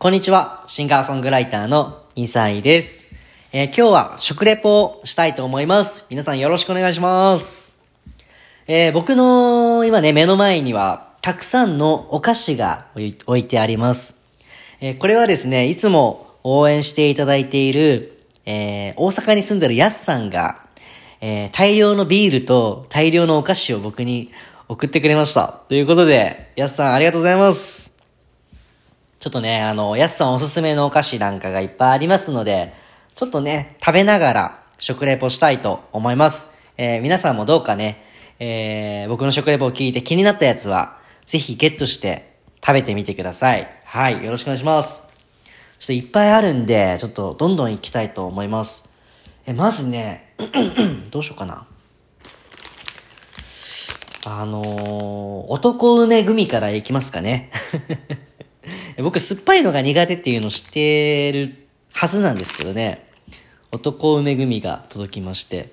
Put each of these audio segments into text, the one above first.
こんにちは。シンガーソングライターの2歳です。えー今日は食レポをしたいと思います。皆さんよろしくお願いします。えー僕の今ね、目の前には、たくさんのお菓子が置いてあります。えーこれはですね、いつも応援していただいている、え大阪に住んでるヤスさんが、え大量のビールと大量のお菓子を僕に送ってくれました。ということで、ヤスさんありがとうございます。ちょっとね、あの、やすさんおすすめのお菓子なんかがいっぱいありますので、ちょっとね、食べながら食レポしたいと思います。えー皆さんもどうかね、えー僕の食レポを聞いて気になったやつは、ぜひゲットして食べてみてください。はい、よろしくお願いします。ちょっといっぱいあるんで、ちょっとどんどん行きたいと思います。え、まずね、どうしようかな。あのー、男梅グミからいきますかね。僕、酸っぱいのが苦手っていうの知ってるはずなんですけどね。男梅グミが届きまして。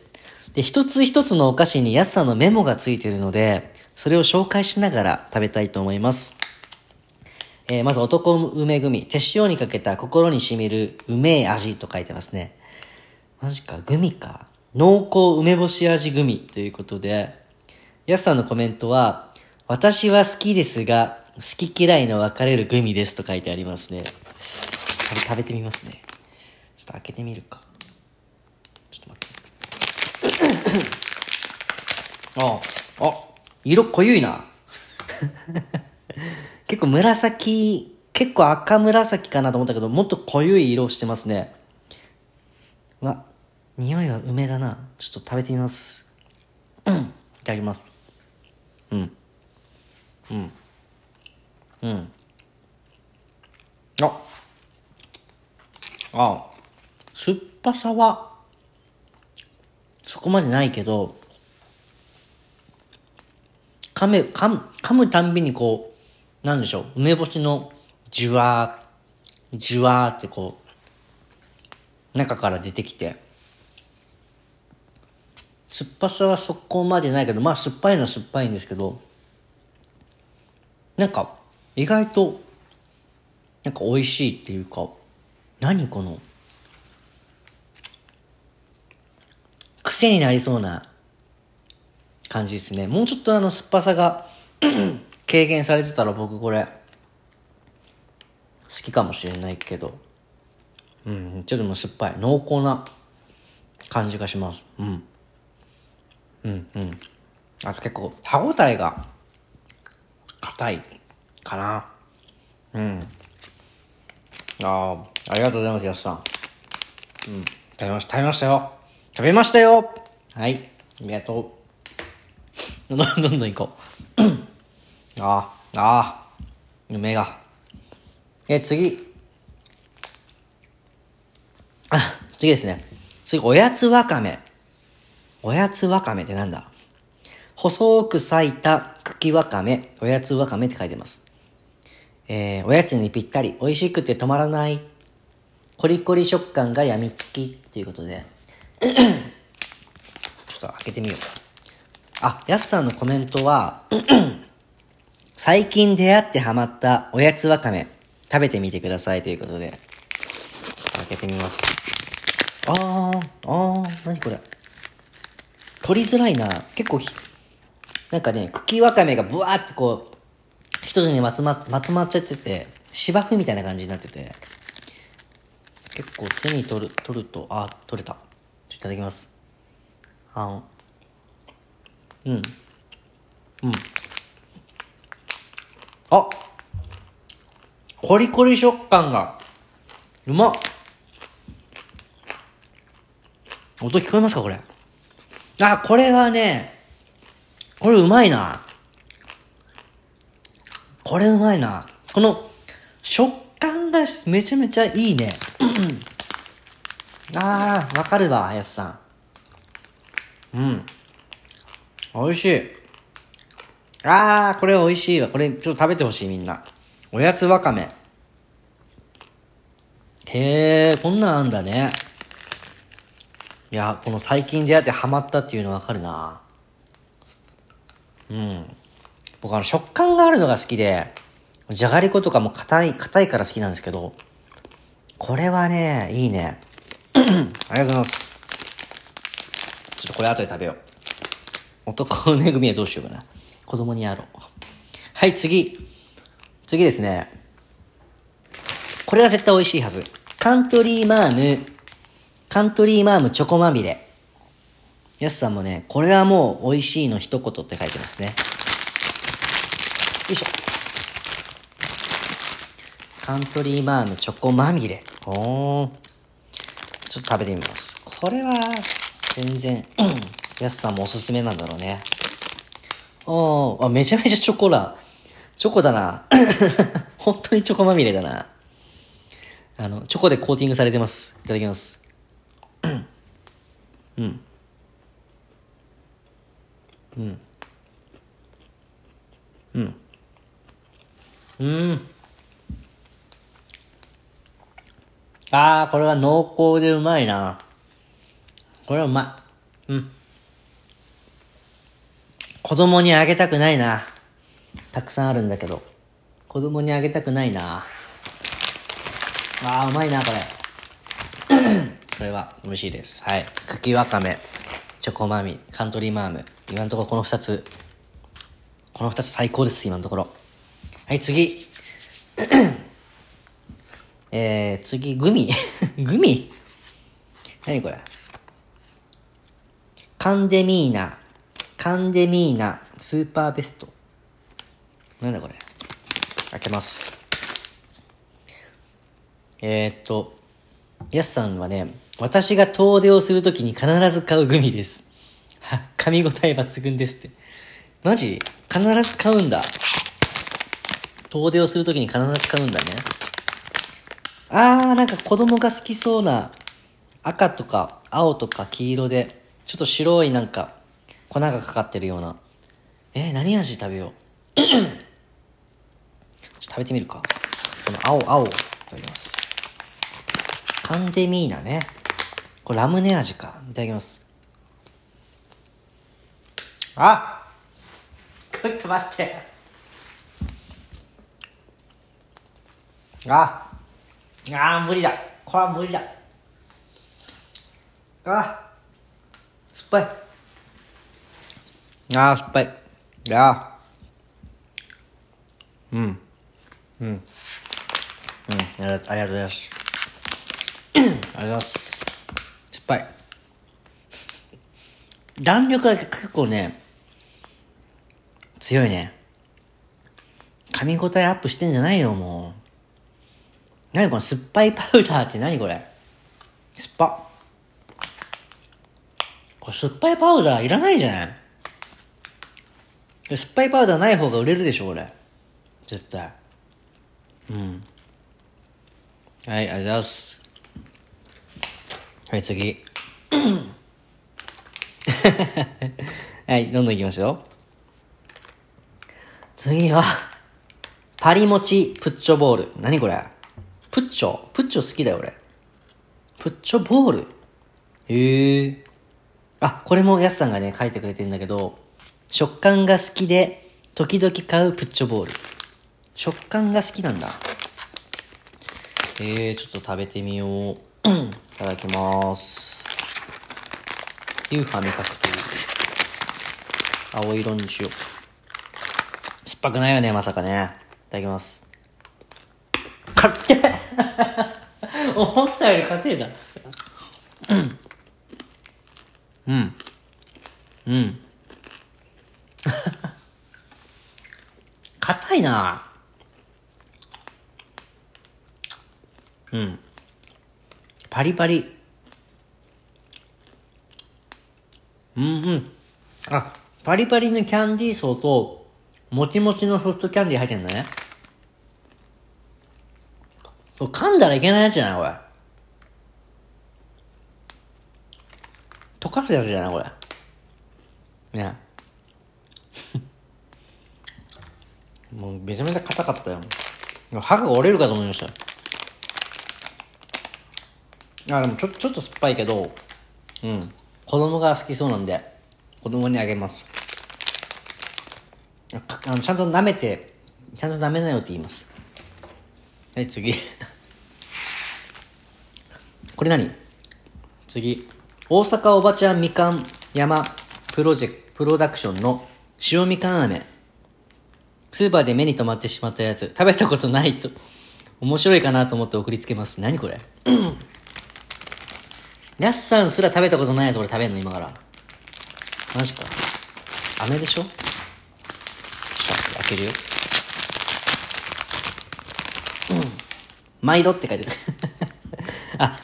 で、一つ一つのお菓子に安さのメモがついてるので、それを紹介しながら食べたいと思います。えーまず男梅グミ。手塩にかけた心に染みる梅味と書いてますね。マジか、グミか。濃厚梅干し味グミということで、やすさんのコメントは、私は好きですが、好き嫌いの分かれるグミですと書いてありますね。食べ食べてみますね。ちょっと開けてみるか。ちょっと待って。あ、あ、色濃ゆいな。結構紫、結構赤紫かなと思ったけど、もっと濃ゆい色してますね。うわ、匂いは梅だな。ちょっと食べてみます。いただきます。うん。うん。うん。あ。あ。酸っぱさは、そこまでないけど、噛め、噛む、噛むたんびにこう、なんでしょう、梅干しのじゅわー、じゅわーってこう、中から出てきて、酸っぱさはそこまでないけど、まあ酸っぱいのは酸っぱいんですけど、なんか、意外と、なんか美味しいっていうか、何この、癖になりそうな感じですね。もうちょっとあの酸っぱさが 軽減されてたら僕これ、好きかもしれないけど、うん、ちょっともう酸っぱい。濃厚な感じがします。うん。うんうん。あと結構歯応えが硬いかな。うん。ああ、ありがとうございます、やすさん。うん。食べました、食べましたよ。食べましたよはい。ありがとう。どんどんどんどん行こう。ああ、ああ、梅が。え、次。あ、次ですね。次、おやつわかめ。おやつわかめってなんだ？細く裂いた茎わかめ、おやつわかめって書いてます。えー、おやつにぴったり、美味しくて止まらない、コリコリ食感がやみつきということで、ちょっと開けてみようか。あ、やすさんのコメントは、最近出会ってハマったおやつわかめ、食べてみてくださいということで、ちょっと開けてみます。あー、あー、なにこれ。取りづらいな。結構ひ、なんかね、茎わかめがブワーってこう、一つにまとままとまっちゃってて、芝生みたいな感じになってて、結構手に取る、取ると、あ、取れた。いただきます。あの、うん。うん。あコリコリ食感が、うまっ音聞こえますかこれ？あ、これはね、これうまいな。これうまいな。この、食感がめちゃめちゃいいね。あー、わかるわ、やさん。うん。美味しい。あー、これ美味しいわ。これちょっと食べてほしいみんな。おやつわかめ。へー、こんなんあんだね。いや、この最近出会ってハマったっていうのわかるな。うん。僕あの食感があるのが好きで、じゃがりことかも硬い、硬いから好きなんですけど、これはね、いいね。ありがとうございます。ちょっとこれ後で食べよう。男の恵みはどうしようかな。子供にやろう。はい、次。次ですね。これは絶対美味しいはず。カントリーマーム、カントリーマームチョコまみれ。やすさんもね、これはもう美味しいの一言って書いてますね。よいしょ。カントリーマームチョコまみれ。おー。ちょっと食べてみます。これは、全然、やすさんもおすすめなんだろうね。おー、あ、めちゃめちゃチョコだ。チョコだな。本当にチョコまみれだな。あの、チョコでコーティングされてます。いただきます。うん。うん。うん。うん。あー、これは濃厚でうまいな。これはうまい。うん。子供にあげたくないな。たくさんあるんだけど。子供にあげたくないな。あー、うまいな、これ。これは美味しいです。はい。茎わかめ、チョコマミ、カントリーマーム。今のところこの二つ。この二つ最高です、今のところ。はい、次。えー、次、グミ グミ？何これ？カンデミーナ、カンデミーナ、スーパーベスト。なんだこれ？開けます。えー、っと、やすさんはね、私が遠出をするときに必ず買うグミです。噛み応え抜群ですって。マジ？必ず買うんだ。遠出をするときに必ず買うんだね。あー、なんか子供が好きそうな赤とか青とか黄色で、ちょっと白いなんか粉がかかってるような。えー、何味食べよう？食べてみるか。この青、青、いただきます。カンデミーナね。これラムネ味か。いただきます。あ ちょっと待って。ああー無理だ。これは無理だ。あ酸っぱい。あー酸っぱい。いやうん。うん。うん。ありがとうございます。ありがとうございます。酸っぱい。弾力が結構ね、強いね。噛み応えアップしてんじゃないよ、もう。何この酸っぱいパウダーって何これ？酸っぱ。これ酸っぱいパウダーいらないじゃない？酸っぱいパウダーない方が売れるでしょ、俺。絶対。うん。はい、ありがとうございます。はい、次。はい、どんどんいきますよ。次は、パリモチプッチョボール。何これ？プッチョプッチョ好きだよ、俺。プッチョボールへえ。あ、これもやすさんがね、書いてくれてるんだけど、食感が好きで、時々買うプッチョボール。食感が好きなんだ。えー、ちょっと食べてみよう。いただきます。ユーファ味覚という。青色にしよう。酸っぱくないよね、まさかね。いただきます。かってえ 思ったより硬えな。うん。うん。うん。硬いなうん。パリパリ。うんうん。あ、パリパリのキャンディー層と、もちもちのソフトキャンディー入ってんだね。噛んだらいけないやつじゃないこれ。溶かすやつじゃないこれ。ね もうめちゃめちゃ硬かったよ。歯が折れるかと思いました。あ、でもちょ、ちょっと酸っぱいけど、うん。子供が好きそうなんで、子供にあげます。あのちゃんと舐めてちゃんとダメだよって言います。はい、次。これ何？次。大阪おばちゃんみかん山プロジェクト、プロダクションの塩みかん飴。スーパーで目に留まってしまったやつ。食べたことないと、面白いかなと思って送りつけます。何これ？やすさんすら食べたことないやつ俺食べんの今から。マジか。飴でしょ？開けるよ。毎度って書いてる。あ、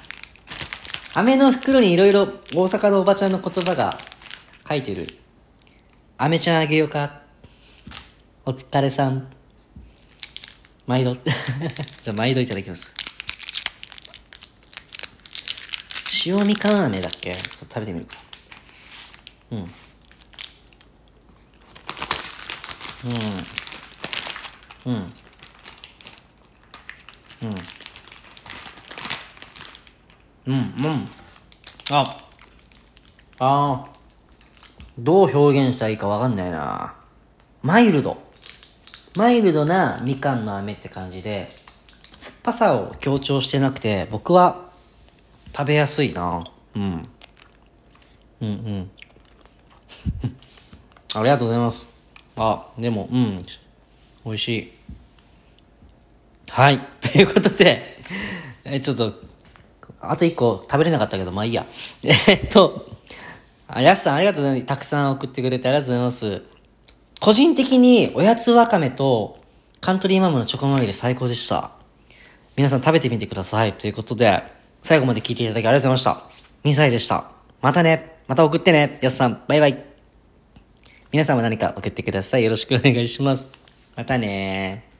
飴の袋にいろいろ大阪のおばちゃんの言葉が書いてる。飴ちゃんあげようか。お疲れさん。毎度。じゃあ毎度いただきます。塩みかん飴だっけ？ちょっと食べてみるか。うん。うん。うん。うん。うん、うん。あ。ああ。どう表現したらいいかわかんないな。マイルド。マイルドなみかんの飴って感じで、酸っぱさを強調してなくて、僕は食べやすいな。うん。うんうん。ありがとうございます。あ、でも、うん。美味しい。はい。ということで、え、ちょっと、あと一個食べれなかったけど、まあいいや。えっと、あ、やすさんありがとうございます。たくさん送ってくれてありがとうございます。個人的に、おやつわかめと、カントリーマムのチョコまみれ最高でした。皆さん食べてみてください。ということで、最後まで聞いていただきありがとうございました。2歳でした。またね。また送ってね。やすさん、バイバイ。皆さんも何か送ってください。よろしくお願いします。またね